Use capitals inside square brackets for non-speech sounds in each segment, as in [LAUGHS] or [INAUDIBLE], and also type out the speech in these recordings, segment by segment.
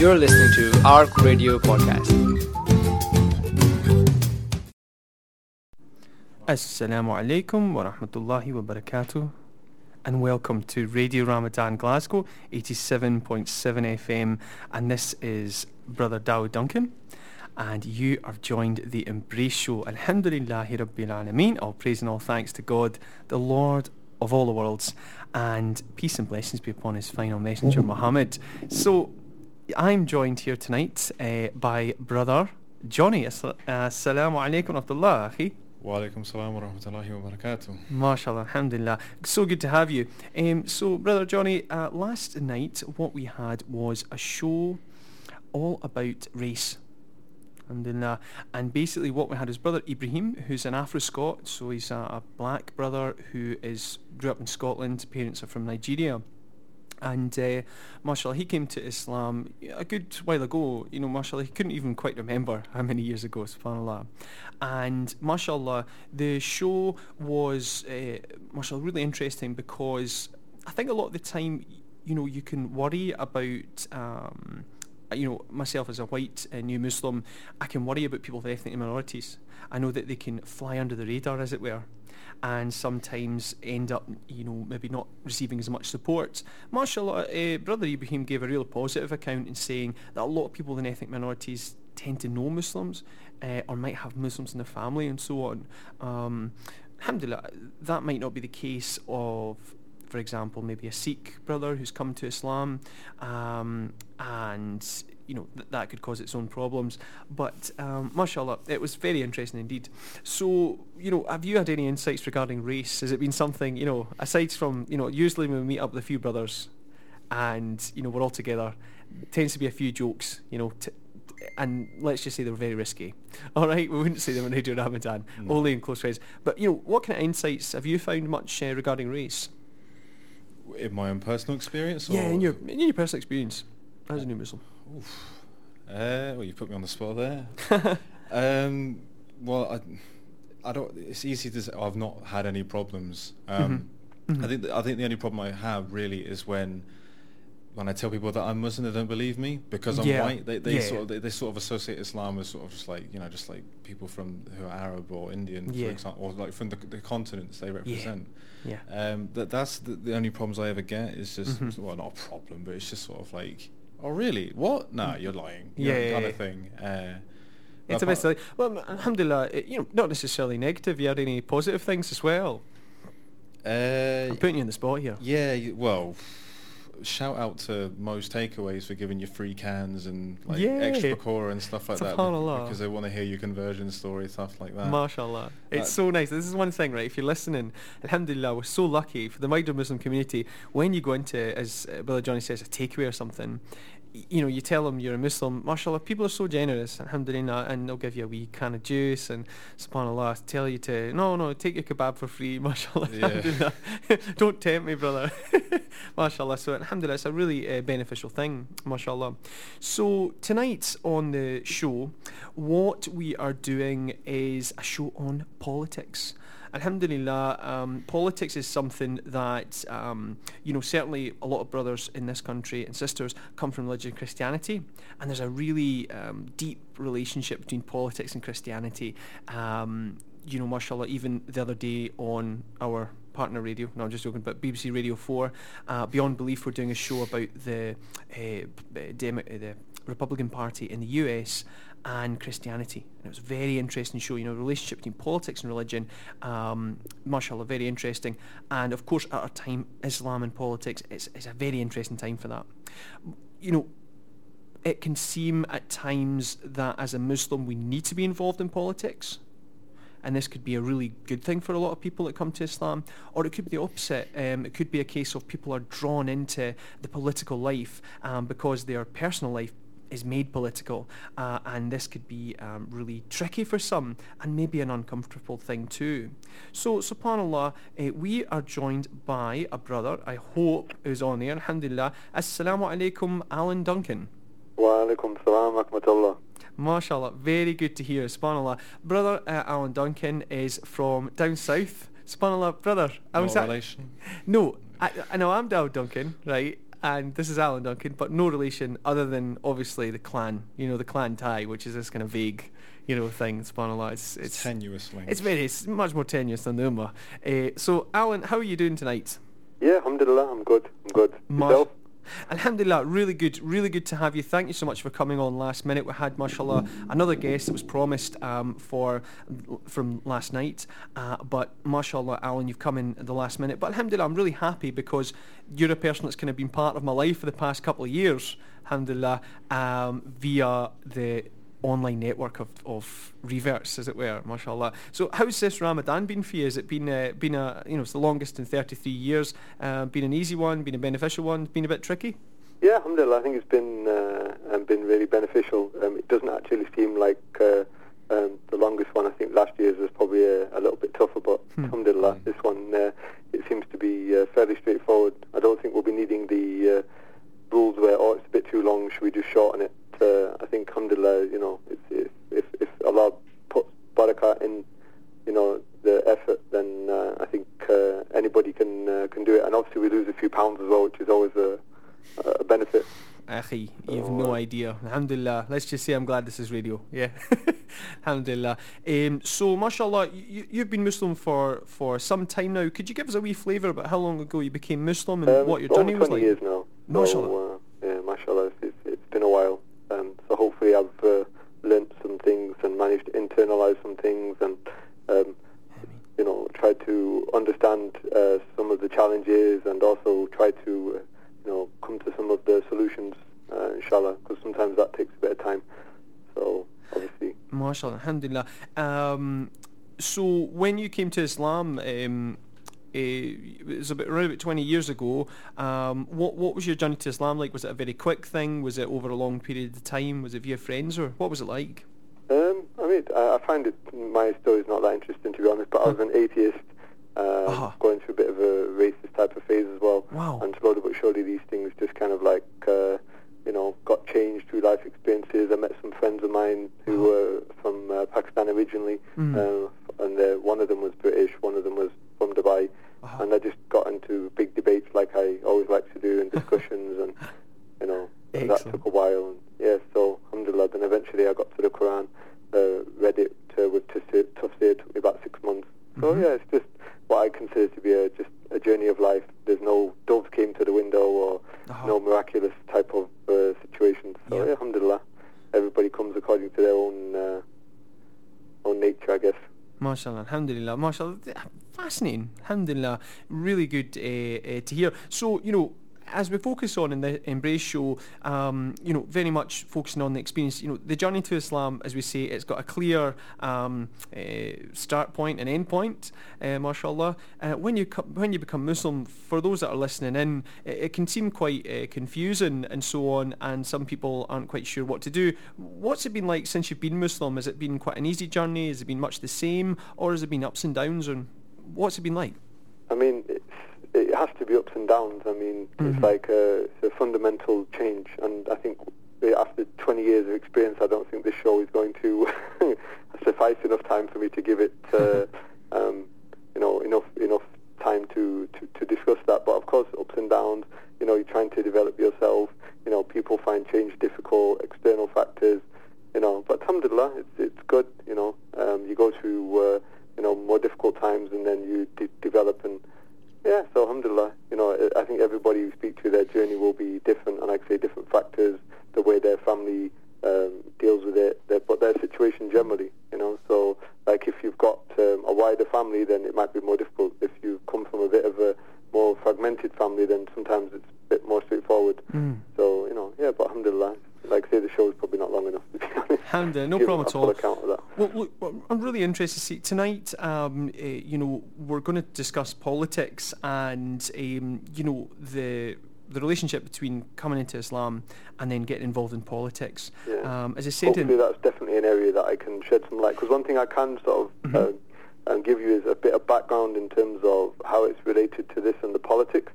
You're listening to ARC Radio Podcast. Assalamu alaikum wa rahmatullahi wa barakatuh and welcome to Radio Ramadan Glasgow 87.7 FM and this is Brother Dow Duncan and you have joined the Embrace Show. Alhamdulillahi Rabbil Alameen. All praise and all thanks to God, the Lord of all the worlds and peace and blessings be upon his final messenger Muhammad. So I'm joined here tonight uh, by Brother Johnny. Assalamu alaikum wa rahmatullah. akhi. Walaikum salam wa rahmatullahi wa barakatuh. MashaAllah, alhamdulillah. So good to have you. Um, so, Brother Johnny, uh, last night what we had was a show all about race. Alhamdulillah. And basically what we had is Brother Ibrahim, who's an Afro-Scot, so he's a, a black brother who is grew up in Scotland, parents are from Nigeria. And uh, mashallah, he came to Islam a good while ago. You know, mashallah, he couldn't even quite remember how many years ago, subhanAllah. And mashallah, the show was, uh, mashallah, really interesting because I think a lot of the time, you know, you can worry about, um, you know, myself as a white uh, new Muslim, I can worry about people of ethnic minorities. I know that they can fly under the radar, as it were and sometimes end up, you know, maybe not receiving as much support. Mashallah, uh, Brother Ibrahim gave a real positive account in saying that a lot of people in ethnic minorities tend to know Muslims uh, or might have Muslims in their family and so on. Um, alhamdulillah, that might not be the case of for example, maybe a Sikh brother who's come to Islam, um, and you know th- that could cause its own problems. But um, mashallah, it was very interesting indeed. So you know, have you had any insights regarding race? Has it been something you know, aside from you know, usually when we meet up with a few brothers, and you know we're all together, tends to be a few jokes, you know. T- and let's just say they were very risky. [LAUGHS] All right, we wouldn't say them on Radio Ramadan, No. only in close friends. But you know, what kind of insights have you found much uh, regarding race? In my own personal experience? Or? Yeah, in your in your personal experience as a new Muslim. Oof. Uh, well, you put me on the spot there. [LAUGHS] um, well, I, I don't. It's easy to say. I've not had any problems. Um, Mhm. I think. th- I think the only problem I have really is when. When I tell people that I'm Muslim, they don't believe me because I'm Yeah. white. They, they Yeah. sort of they, they sort of associate Islam as sort of just like you know just like people from who are Arab or Indian, Yeah. for example, or like from the, the continents they represent. Yeah. Um, that that's the, the only problems I ever get is just Mhm. well not a problem, but it's just sort of like, oh really? What? No, you're lying. Yeah, you know, yeah, kind yeah. of thing. Uh, It's a bit silly. Well, alhamdulillah, it, you know, not necessarily negative. You had any positive things as well? Uh, I'm putting you on the spot here. yeah, you- well, shout out to most takeaways for giving you free cans and like Yeah. extra core and stuff like that because they want to hear your conversion story, stuff like that. MashaAllah. It's so nice. This is one thing, right? If you're listening, Alhamdulillah, we're so lucky for the wider Muslim community. When you go into, as Brother Johnny says, a takeaway or something, you know, you tell them you're a Muslim, mashallah, people are so generous, alhamdulillah, and they'll give you a wee can of juice and subhanallah, tell you to, no, no, take your kebab for free, [LAUGHS] mashallah, Yeah. [LAUGHS] Don't tempt me, brother. [LAUGHS] mashallah. So, alhamdulillah, it's a really uh, beneficial thing, mashallah. So, tonight on the show, what we are doing is a show on politics. Alhamdulillah, um, politics is something that, um, you know, certainly a lot of brothers in this country and sisters come from religion Christianity, and there's a really um, deep relationship between politics and Christianity. Um, you know, mashallah, even the other day on our partner radio, no, I'm just joking, but BBC Radio 4, uh, Beyond Belief, we're doing a show about the, uh, uh, the Republican Party in the US and Christianity. And it was a very interesting show, you know, relationship between politics and religion. Um, mashallah, very interesting. And of course, at our time, Islam and politics it's, is a very interesting time for that. You know, it can seem at times that as a Muslim we need to be involved in politics. And this could be a really good thing for a lot of people that come to Islam, or it could be the opposite. Um, it could be a case of people are drawn into the political life um, because their personal life is made political, uh, and this could be um, really tricky for some, and maybe an uncomfortable thing too. So, subhanAllah, uh, we are joined by a brother, I hope is on here. alhamdulillah. Assalamu alaikum, Alan Duncan. Wa alaikum salam rahmatullah. MashaAllah, very good to hear, subhanAllah. Brother uh, Alan Duncan is from down south. SubhanAllah, brother. I was no relation. No, I, I know I'm down Duncan, right? And this is Alan Duncan, but no relation other than obviously the clan. You know, the clan tie, which is this kind of vague, you know, thing. Subhanallah, it's It's it's tenuous link. it's very it's much more tenuous than the Ummah. Uh, so, Alan, how are you doing tonight? Yeah, alhamdulillah, I'm good. I'm good. Mash- Yourself? Alhamdulillah, really good, really good to have you. Thank you so much for coming on last minute. We had, mashallah, another guest that was promised um, for from last night, uh, but mashallah, Alan, you've come in the last minute. But alhamdulillah, I'm really happy because you're a person that's kind of been part of my life for the past couple of years, alhamdulillah, um, via the online network of, of reverts, as it were, mashallah. So how's this Ramadan been for you? Has it been uh, been a you know it's the longest in 33 years? Uh, been an easy one? Been a beneficial one? Been a bit tricky? Yeah, alhamdulillah, I think it's been uh, um, been really beneficial. Um, it doesn't actually seem like uh, um, the longest one. I think last year's was probably a, a little bit tougher, but Hmm. alhamdulillah, this one uh, it seems to be uh, fairly straightforward. I don't think we'll be needing the uh, rules where oh it's a bit too long, should we just shorten it? Uh, I think alhamdulillah, you know, it's, if if if Allah puts barakah in, you know, the effort, then uh, I think uh, anybody can uh, can do it. And obviously we lose a few pounds as well, which is always a a benefit. Akhi, you've Oh, no uh, idea. Alhamdulillah. Let's just say I'm glad this is radio. Yeah. [LAUGHS] Alhamdulillah. Um, so, mashallah, you, you've been Muslim for, for some time now. Could you give us a wee flavour about how long ago you became Muslim and Um, what your journey was 20 like? years now. Mashallah. So, uh, yeah, mashallah, it's, it's, it's been a while. So hopefully I've uh, learnt some things and managed to internalise some things and, um, you know, try to understand uh, some of the challenges and also try to, uh, you know, come to some of the solutions, uh, inshallah, because sometimes that takes a bit of time. So, obviously, MashaAllah, alhamdulillah. Um, so when you came to Islam, um, uh, it was about around about 20 years ago. Um, what what was your journey to Islam like? Was it a very quick thing? Was it over a long period of time? Was it via friends or what was it like? Um, I mean, I, I find it my story's not that interesting to be honest. But I was an atheist, um, Ah. going through a bit of a racist type of phase as well. Wow. And slowly but surely, these things just kind of like, uh, you know, got changed through life experiences. I met some friends of mine who were from uh, Pakistan originally, Mm. uh, and uh, one of them was British, one of them was from Dubai. Uh-huh. And I just got into big debates like I always like to do and discussions and, you know, and that Excellent. took a while. And yeah, so alhamdulillah, then eventually I got to the Quran, uh, read it uh, with Tafsir, Tafsir, it took me about six months. So Mhm. yeah, it's just what I consider to be a, just a journey of life. There's no doves came to the window or Uh-huh. no miraculous type of uh, situation. So Yeah. yeah. alhamdulillah, everybody comes according to their own uh, own nature, I guess. MashaAllah, alhamdulillah, mashallah. Fascinating, alhamdulillah. Really good uh, uh, to hear. So, you know, as we focus on in the Embrace show, um, you know, very much focusing on the experience, you know, the journey to Islam, as we say, it's got a clear um, uh, start point and end point, uh, mashallah. Uh, when you co- when you become Muslim, for those that are listening in, it, it can seem quite uh, confusing and so on, and some people aren't quite sure what to do. What's it been like since you've been Muslim? Has it been quite an easy journey? Has it been much the same, or has it been ups and downs? And what's it been like? I mean, has to be ups and downs. I mean, Mhm. it's like a, it's a fundamental change, and I think after 20 years of experience, I don't think this show is going to [LAUGHS] suffice enough time for me to give it, uh, [LAUGHS] um, you know, enough enough time to, to, to discuss that. But of course, ups and downs. You know, you're trying to develop yourself. You know, people find change difficult, external factors. You know, but alhamdulillah, it's it's good. You know, um, you go through. Uh, you know, more difficult times, and then you de- develop and yeah. So alhamdulillah, you know, I think everybody you speak to, their journey will be different, and I say, different factors, the way their family um, deals with it, their, but their situation generally, you know. So like if you've got um, a wider family, then it might be more difficult. If you come from a bit of a more fragmented family, then sometimes it's a bit more straightforward. Mm. So you know, yeah. But alhamdulillah, like I say, the show is probably not long enough to be [LAUGHS] honest. Alhamdulillah, no problem at all. account of that. Well, look, I'm really interested to see tonight. Um, uh, you know, we're going to discuss politics and um, you know the the relationship between coming into Islam and then getting involved in politics. Yeah. Um, as I said, Hopefully in, that's definitely an area that I can shed some light. Because one thing I can sort of Mhm. uh, um, give you is a bit of background in terms of how it's related to this and the politics.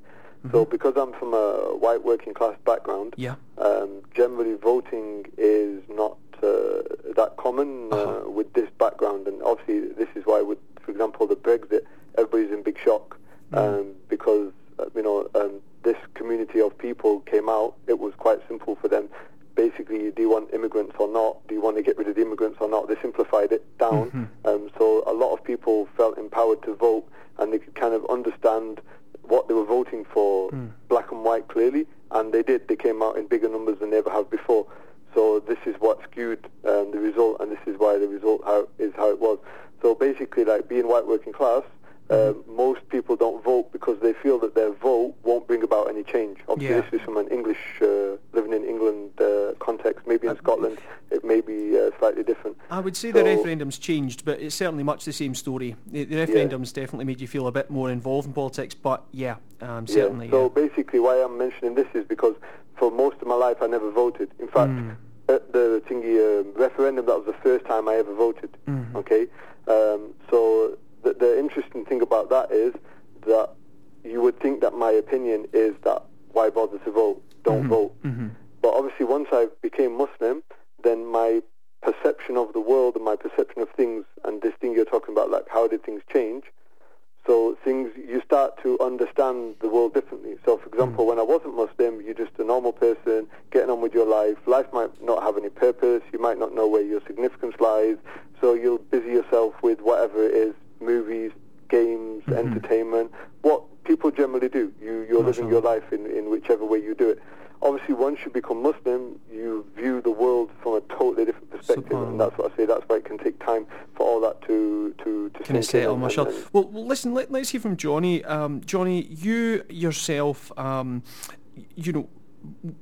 So Mhm. because I'm from a white working class background, yeah, um, generally voting is not uh, that common uh, Uh-huh. with this background. And obviously this is why with, for example, the Brexit, everybody's in big shock Mm. um, because, uh, you know, um, this community community of people came out, it was quite simple for them. Basically, do you want immigrants or not? Do you want to get rid of the immigrants or not? They simplified it down. Mm-hmm. Um, so a lot of people felt empowered to vote and they could kind of understand what they were voting for Hmm. black and white clearly. And they did. They came out in bigger numbers than they ever have before. So this is what skewed um, the result, and this is why the result how, is how it was. So basically, like being white working class, um, most people don't vote because they feel that their vote won't bring about any change. Obviously, Yeah. this is from an English uh, living in England uh, context. Maybe in Scotland, it may be uh, slightly different. I would say the So- referendum's changed, but it's certainly much the same story. The, the referendum's definitely made you feel a bit more involved in politics, but yeah, um, certainly. Yeah. So yeah. basically, why I'm mentioning this is because for most of my life I never voted. In fact, Mm. at the thingy um, referendum, that was the first time I ever voted. Mhm. Okay. Um, so the, the interesting thing about that is that you would think that my opinion is that why bother to vote? Don't Mhm. vote. Mhm. But obviously, once I became Muslim, then my perception of the world and my perception of things, and this thing you're talking about, like how did things change? So things, you start to understand the world differently. So, for example, mm. when I wasn't Muslim, you're just a normal person getting on with your life. Life might not have any purpose. You might not know where your significance lies. So you'll busy yourself with whatever it is, movies, games, mm-hmm. entertainment, what people generally do. You, you're living your life in, in whichever way you do it. Obviously, once you become Muslim, you view the world from a totally different perspective, and that's what I say. That's why it can take time for all that to to to Kind of sink in settle, and- mashallah. and- and- Well, well, listen, let, let's hear from Johnny. Um, Johnny, you yourself, um, you know,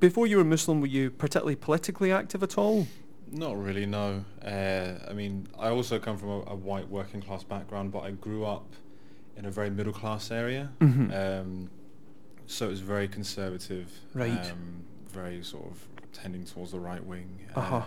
before you were Muslim, were you particularly politically active at all? Not really, no. Uh, I mean, I also come from a, a white working class background, but I grew up in a very middle class area. Mhm. Um, so it was very conservative. Right. Um, very sort of tending towards the right wing. Uh, Uh-huh.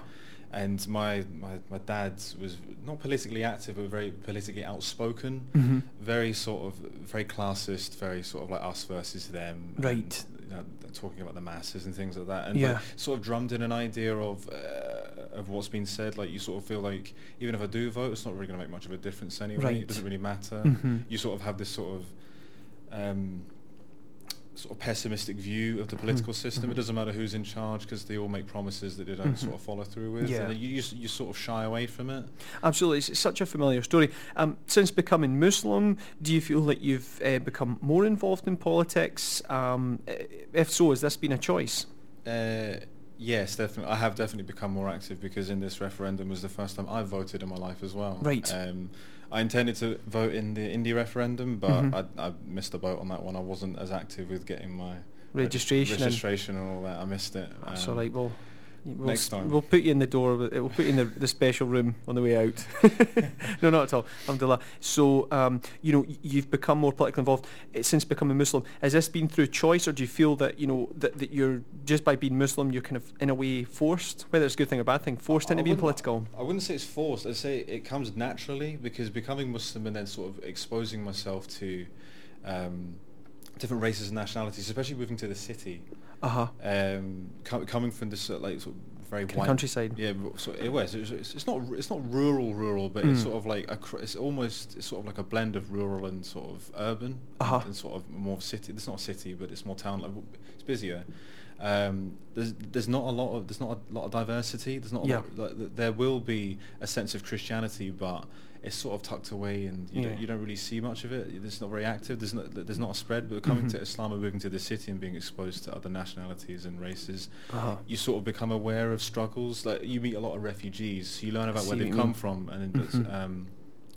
And my, my, my dad was not politically active, but very politically outspoken. Mhm. Very sort of, very classist, very sort of like us versus them. and, Right. you know, talking about the masses and things like that. And Yeah. like, sort of drummed in an idea of uh, of what's been said. Like you sort of feel like even if I do vote, it's not really going to make much of a difference anyway. Right. It doesn't really matter. Mhm. You sort of have this sort of um, sort of pessimistic view of the political system. It doesn't matter who's in charge because they all make promises that they don't Mhm. sort of follow through with. Yeah. And you, you you sort of shy away from it. Absolutely, it's such a familiar story. Um, since becoming Muslim, do you feel that you've uh, become more involved in politics? Um, if so, has this been a choice? Uh, yes, definitely. I have definitely become more active because in this referendum was the first time I voted in my life as well. Right. Um, I intended to vote in the Indy referendum, but Mhm. I, I missed the boat on that one. I wasn't as active with getting my Registration and- registration and all that. I missed it. That's Um, all right. Well, we'll, next time. we'll put you in the door. We'll put you in the, the special room on the way out. [LAUGHS] no, not at all. Alhamdulillah. So, um, you know, you've become more politically involved eh, since becoming Muslim. Has this been through choice, or do you feel that you know that, that you're just by being Muslim, you're kind of in a way forced, whether it's a good thing or a bad thing, forced I into being political? I wouldn't say it's forced. I'd say it comes naturally because becoming Muslim and then sort of exposing myself to um, different races and nationalities, especially moving to the city, Uh huh. um, co- coming from this sort of like sort of very Kind of countryside. Yeah, so it was. It's, it's, not. It's not rural, rural, but it's Mm. sort of like a. cr- It's almost. It's sort of like a blend of rural and sort of urban, Uh-huh. and, and sort of more city. It's not a city, but it's more town. Like, it's busier. Um, there's there's not a lot of there's not a lot of diversity. There's not. A Yeah. lot, there will be a sense of Christianity, but it's sort of tucked away, and you Yeah. don't you don't really see much of it. It's not very active. There's not there's not a spread. But coming Mhm. to Islam and moving to the city and being exposed to other nationalities and races, Uh-huh. you sort of become aware of struggles. Like you meet a lot of refugees, you learn about where they've come mean. from, and Mhm. um,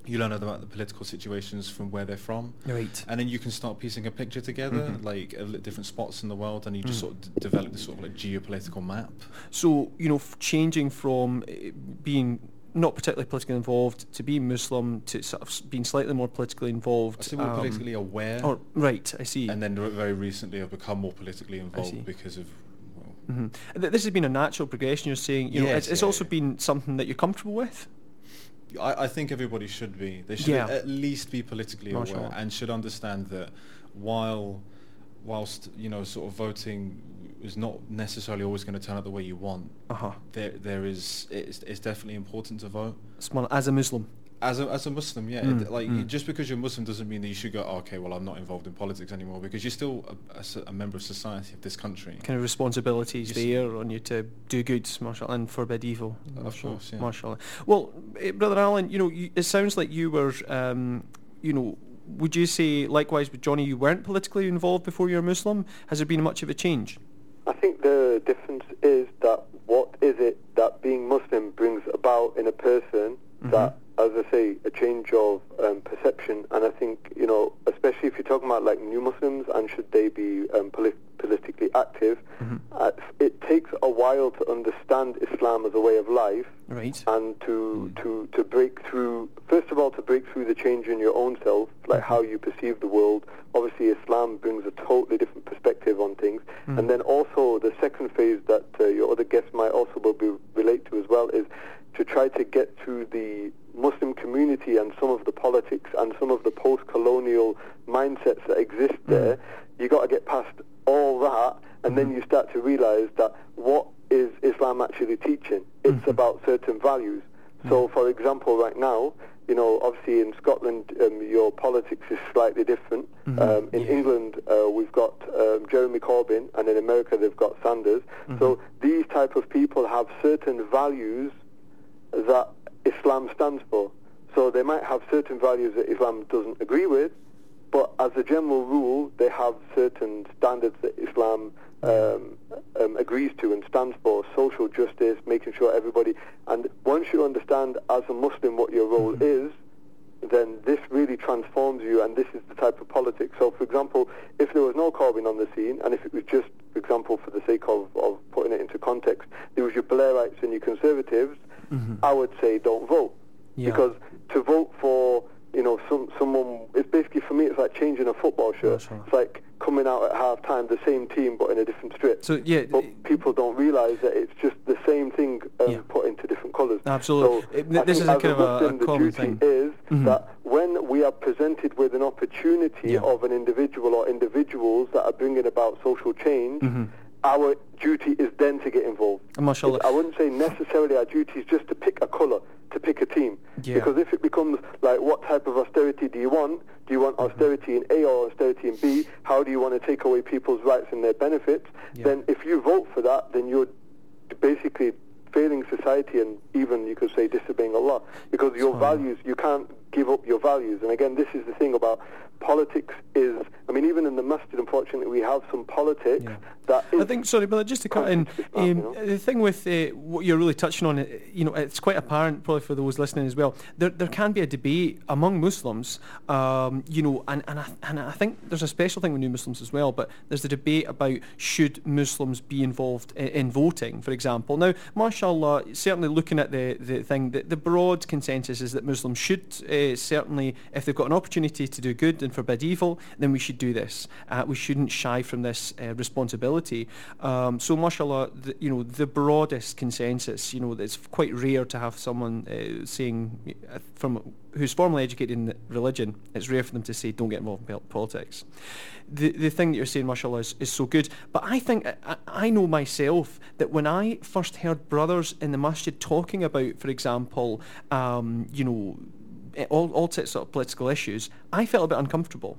you learn about the political situations from where they're from, Right. and then you can start piecing a picture together, Mhm. like different spots in the world, and you just Mm. sort of d- develop this sort of like geopolitical map. So, you know, f- changing from eh, being not particularly politically involved to being Muslim to sort of being slightly more politically involved. I say more um, politically aware, Or, right, I see. and then very recently I've become more politically involved because of. Mhm. This has been a natural progression. You're saying, you know, it's, Yes, it's yeah, also yeah. been something that you're comfortable with. I, I think everybody should be. They should Yeah. at least be politically aware and should understand that while, whilst you know, sort of voting is not necessarily always going to turn out the way you want. Uh huh. There, there is. It's, it's definitely important to vote. As a Muslim. As a, as a Muslim, yeah, Mm, it, like mm. just because you're Muslim doesn't mean that you should go. "Oh, okay, well, I'm not involved in politics anymore because you're still a member of society of this country. Kind of responsibilities Just- there on you to do good, mashallah, and forbid evil. Of mashallah, course, yeah. Mashallah. Well, eh, brother Alan, you know, you, it sounds like you were, um, you know, would you say likewise with Johnny, you weren't politically involved before you were Muslim? Has there been much of a change? I think the difference is that what is it that being Muslim brings about in a person mm-hmm. that, as I say, a change of um, perception. And I think, you know, especially if you're talking about like new Muslims and should they be um, poli- politically active, uh, it takes a while to understand Islam as a way of life Right. and to, to, to break through, first of all, to break through the change in your own self, like how you perceive the world. Obviously, Islam brings a totally different perspective on things. And then also the second phase that uh, your other guests might also will be relate to as well is to try to get to the Muslim community and some of the politics and some of the post-colonial mindsets that exist there. You got to get past all that, and then you start to realize that what is Islam actually teaching? It's about certain values. So, for example, right now, you know, obviously in Scotland, um, your politics is slightly different. Um, in England, uh, we've got um, Jeremy Corbyn, and in America, they've got Sanders. So these type of people have certain values that Islam stands for. So they might have certain values that Islam doesn't agree with, but as a general rule, they have certain standards that Islam um, um, agrees to and stands for: social justice, making sure everybody. And once you understand as a Muslim what your role is, then this really transforms you, and this is the type of politics. So, for example, if there was no Corbyn on the scene, and if it was just, for example, for the sake of, of putting it into context, there was your Blairites and your Conservatives, I would say don't vote. Yeah. Because to vote for, you know, some someone, it's basically, for me, it's like changing a football shirt. Mashallah. It's like coming out at half time, the same team, but in a different strip. So, yeah, But people don't realise that it's just the same thing um, Yeah. put into different colours. Absolutely. So It- this is a kind of a- a the common thing. is Mhm. that when we are presented with an opportunity Yeah. of an individual or individuals that are bringing about social change, Mm-hmm. Our duty is then to get involved. Mashallah. I wouldn't say necessarily our duty is just to pick a colour, to pick a team. Yeah. Because if it becomes like, what type of austerity do you want? Do you want Mm-hmm. austerity in A or austerity in B? How do you want to take away people's rights and their benefits? Yeah. Then if you vote for that, then you're basically failing society and even you could say disobeying Allah because your values you can't give up your values and again this is the thing about politics is I mean even in the masjid unfortunately we have some politics Yeah. that is I think, sorry, but just to cut in, um, you know? the thing with uh, what you're really touching on, uh, you know, it's quite apparent probably for those listening as well. There, there can be a debate among Muslims, um, you know, and, and, I, and I think there's a special thing with new Muslims as well, but there's the debate about should Muslims be involved in, in voting, for example. Now, mashallah, certainly looking at the, the thing, the, the broad consensus is that Muslims should uh, certainly, if they've got an opportunity to do good and forbid evil, then we should do this. Uh, we shouldn't shy from this uh, responsibility. Um, so, mashallah, the, you know, the broadest consensus, you know, it's quite rare to have someone uh, saying uh, from who's formally educated in religion, it's rare for them to say don't get involved in politics. The the thing that you're saying, mashallah, is, is so good. But I think I, I know myself that when I first heard brothers in the masjid talking about, for example, um, you know, all all sorts of political issues, I felt a bit uncomfortable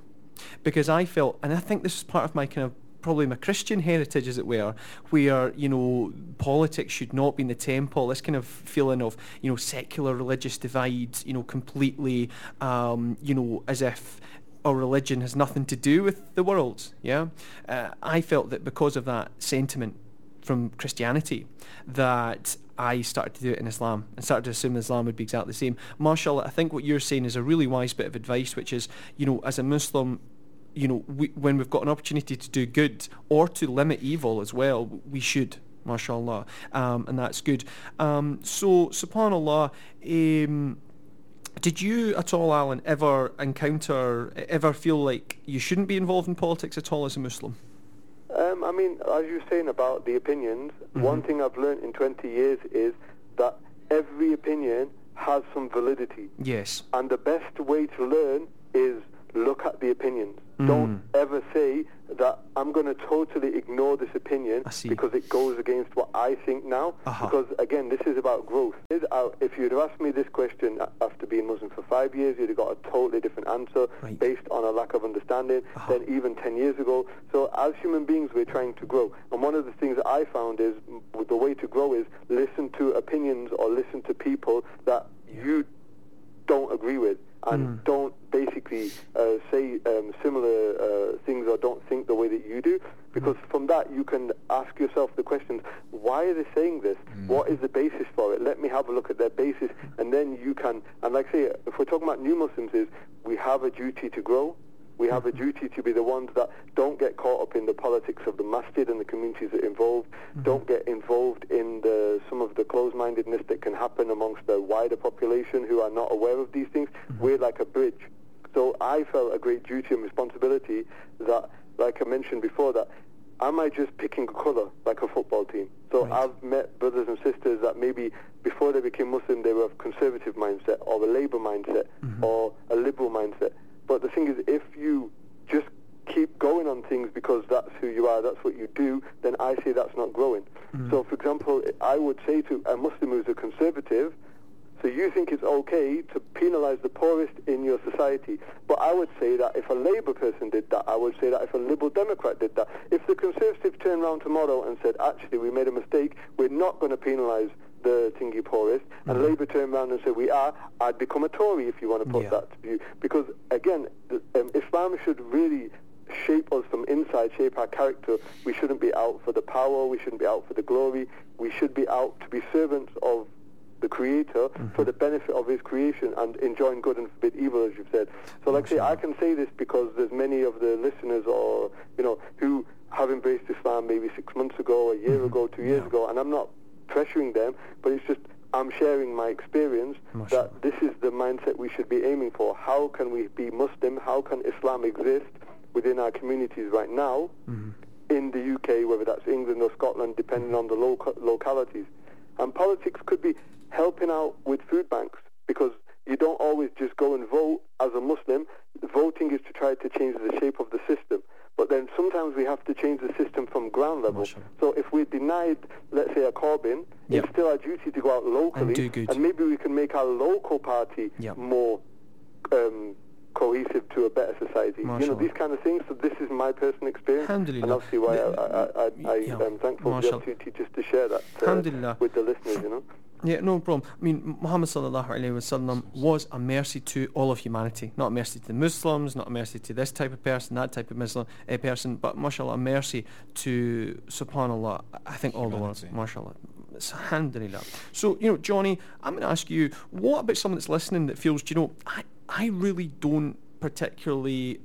because I felt, and I think this is part of my kind of probably my Christian heritage, as it were, where you know politics should not be in the temple. This kind of feeling of you know secular religious divide, you know, completely, um, you know, as if our religion has nothing to do with the world. Yeah, uh, I felt that because of that sentiment from Christianity that I started to do it in Islam and started to assume Islam would be exactly the same. Mashallah, I think what you're saying is a really wise bit of advice, which is, you know, as a Muslim, you know, we, when we've got an opportunity to do good or to limit evil as well, we should. MashaAllah, um, and that's good. Um, so, subhanallah, um, did you at all, Alan, ever encounter, ever feel like you shouldn't be involved in politics at all as a Muslim? Um, I mean, as you were saying about the opinions, one thing I've learned in 20 years is that every opinion has some validity. Yes. And the best way to learn is look at the opinions. Don't ever say that I'm going to totally ignore this opinion because it goes against what I think now. Uh-huh. Because again, this is about growth. Uh, If you'd have asked me this question after being Muslim for five years, you'd have got a totally different answer Right. based on a lack of understanding Uh-huh. than even 10 years ago. So as human beings, we're trying to grow. And one of the things that I found is the way to grow is listen to opinions or listen to people that you don't agree with and Mm. don't basically uh, say um, similar uh, things or don't think the way that you do because from that you can ask yourself the questions why are they saying this? What is the basis for it? Let me have a look at their basis and then you can and like I say if we're talking about new Muslims is we have a duty to grow we have a duty to be the ones that don't get caught up in the politics of the masjid and the communities that are involved, mm-hmm. don't get involved in the, some of the closed-mindedness that can happen amongst the wider population who are not aware of these things. Mm-hmm. We're like a bridge. So I felt a great duty and responsibility that, like I mentioned before, that am I just picking a colour like a football team? So Right. I've met brothers and sisters that maybe before they became Muslim they were of conservative mindset or a Labour mindset mm-hmm. or a liberal mindset. But the thing is, if you just keep going on things because that's who you are, that's what you do, then I say that's not growing. Mm. So, for example, I would say to a Muslim who's a conservative, so you think it's okay to penalize the poorest in your society. But I would say that if a Labour person did that, I would say that if a Liberal Democrat did that, if the Conservative turned around tomorrow and said, actually, we made a mistake, we're not going to penalise the thingy poorest, and mm-hmm. Labour turned around and said, we are, I'd become a Tory if you want to put Yeah. that to view. Because, again, um, Islam should really shape us from inside, shape our character. We shouldn't be out for the power, we shouldn't be out for the glory, we should be out to be servants of the Creator for mm-hmm. the benefit of His creation and enjoying good and forbid evil, as you've said. So, like I say, I can say this because there's many of the listeners, or you know, who have embraced Islam maybe six months ago, a year mm-hmm. ago, two years Yeah. ago, and I'm not pressuring them, but it's just I'm sharing my experience Mashallah. that this is the mindset we should be aiming for. How can we be Muslim? How can Islam exist within our communities right now? Mm-hmm. in the UK, whether that's England or Scotland, depending on the local localities. And politics could be helping out with food banks because you don't always just go and vote as a Muslim. Voting is to try to change the shape of the system. But then sometimes we have to change the system from ground level. Mashallah. So if we're denied, let's say, a Corbyn, Yep. it's still our duty to go out locally do good. maybe we can make our local party Yep. more um, cohesive to a better society. You know, these kind of things. So this is my personal experience. Alhamdulillah. And obviously why I, I, I, I, Yeah. I'm thankful for the opportunity just to share that uh, with the listeners, you know. Yeah, no problem. I mean, Muhammad sallallahu alaihi wasallam was a mercy to all of humanity, not a mercy to the Muslims, not a mercy to this type of person, that type of Muslim uh, person, but mashallah, a mercy to subhanallah. I think all the world, Humanity. mashallah. Alhamdulillah. So you know, Johnny, I'm going to ask you, what about someone that's listening that feels, you know, I I really don't particularly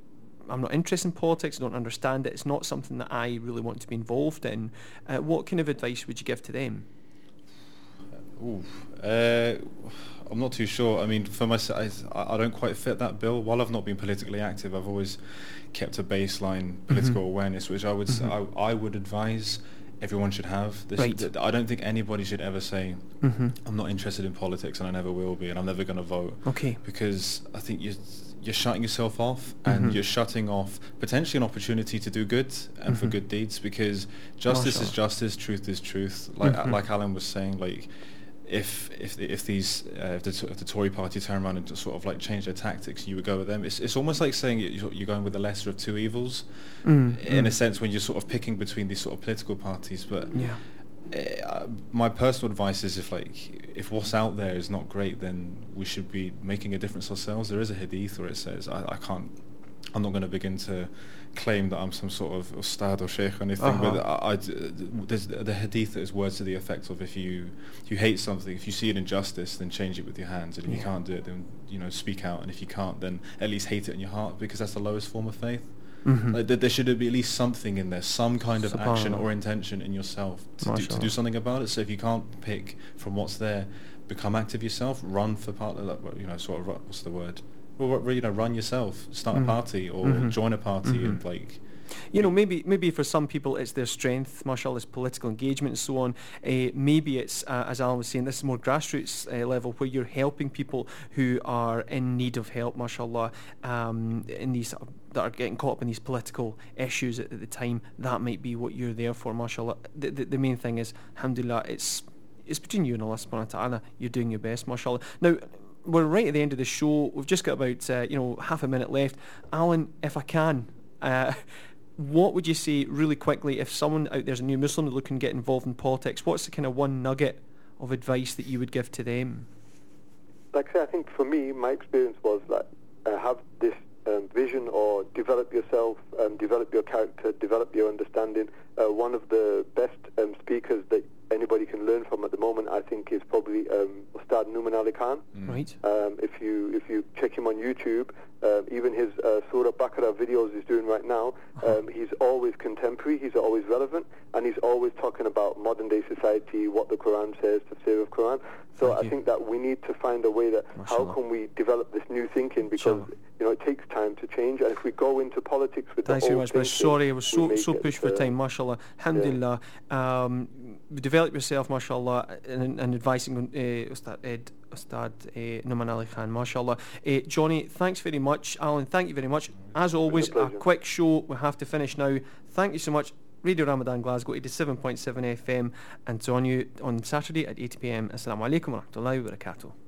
I'm not interested in politics. I don't understand it. It's not something that I really want to be involved in. Uh, what kind of advice would you give to them? Ooh, uh, I'm not too sure. I mean, for myself, I, I don't quite fit that bill. While I've not been politically active, I've always kept a baseline political awareness, which I would s I I would advise everyone should have. This, Right. th- I don't think anybody should ever say, Mm-hmm. "I'm not interested in politics and I never will be, and I'm never going to vote." Okay. because I think you're you're shutting yourself off and Mhm. you're shutting off potentially an opportunity to do good and for Mhm. good deeds because justice is justice, truth is truth. Like Mhm. like Alan was saying, like if if if these uh, if, the, if the Tory party turn around and sort of like change their tactics, you would go with them. It's it's almost like saying you're, you're going with the lesser of two evils, Mm, in a mm. sense when you're sort of picking between these sort of political parties. But Yeah. uh, my personal advice is if like if what's out there is not great, then we should be making a difference ourselves. There is a hadith where it says, I, I can't, I'm not going to begin to claim that I'm some sort of ustad or sheikh or anything, but Uh-huh. I, I, there's the hadith that is words to the effect of if you if you hate something, if you see an injustice, then change it with your hands, and if you can't do it, then you know speak out, and if you can't, then at least hate it in your heart because that's the lowest form of faith. Mhm. Like, there, there should be at least something in there, some kind of action or intention in yourself to do, to do something about it. So if you can't pick from what's there, become active yourself. Run for part of that. You know, sort of what's the word? Well, you know, run yourself. Start Mhm. a party or Mhm. join a party Mhm. and like you know, maybe maybe for some people it's their strength, mashallah, is political engagement and so on. Uh, maybe it's, uh, as Alan was saying, this is more grassroots uh, level where you're helping people who are in need of help, mashallah, um, in these that are getting caught up in these political issues at, at the time. That might be what you're there for, mashallah. The, the, the main thing is, alhamdulillah, it's it's between you and Allah subhanahu wa ta'ala. You're doing your best, mashallah. Now, we're right at the end of the show. We've just got about uh, you know half a minute left. Alan, if I can, uh, [LAUGHS] what would you say really quickly if someone out there's a new Muslim looking to get involved in politics? What's the kind of one nugget of advice that you would give to them? Like I say, I think for me, my experience was that uh, have this um, vision or develop yourself, um, develop your character, develop your understanding. Uh, one of the best um, speakers that anybody can learn from at the moment, I think, is probably um, Ustad Nouman Ali Khan. Mm. Right. Um, if you if you check him on YouTube, um, even his uh, Surah Baqarah videos he's doing right now, Uh-huh. um, he's always contemporary, he's always relevant, and he's always talking about modern day society, what the Quran says, the Tafsir of Quran. So Thank I you. think that we need to find a way that how can we develop this new thinking because Inshallah. you know it takes time to change, and if we go into politics with Thanks the very old much, but sorry, I was so so get, pushed for uh, time, mashallah. Alhamdulillah. Um, develop yourself, mashallah, and, and advising uh, Ustad, Ed, Ustad uh, Nouman Ali Khan, mashallah. Uh, Johnny, thanks very much. Alan, thank you very much. As always, a pleasure. quick show. We have to finish now. Thank you so much. Radio Ramadan Glasgow 87.7 FM and it's on you on Saturday at 8 pm. Assalamu alaikum wa rahmatullahi wa barakatuh.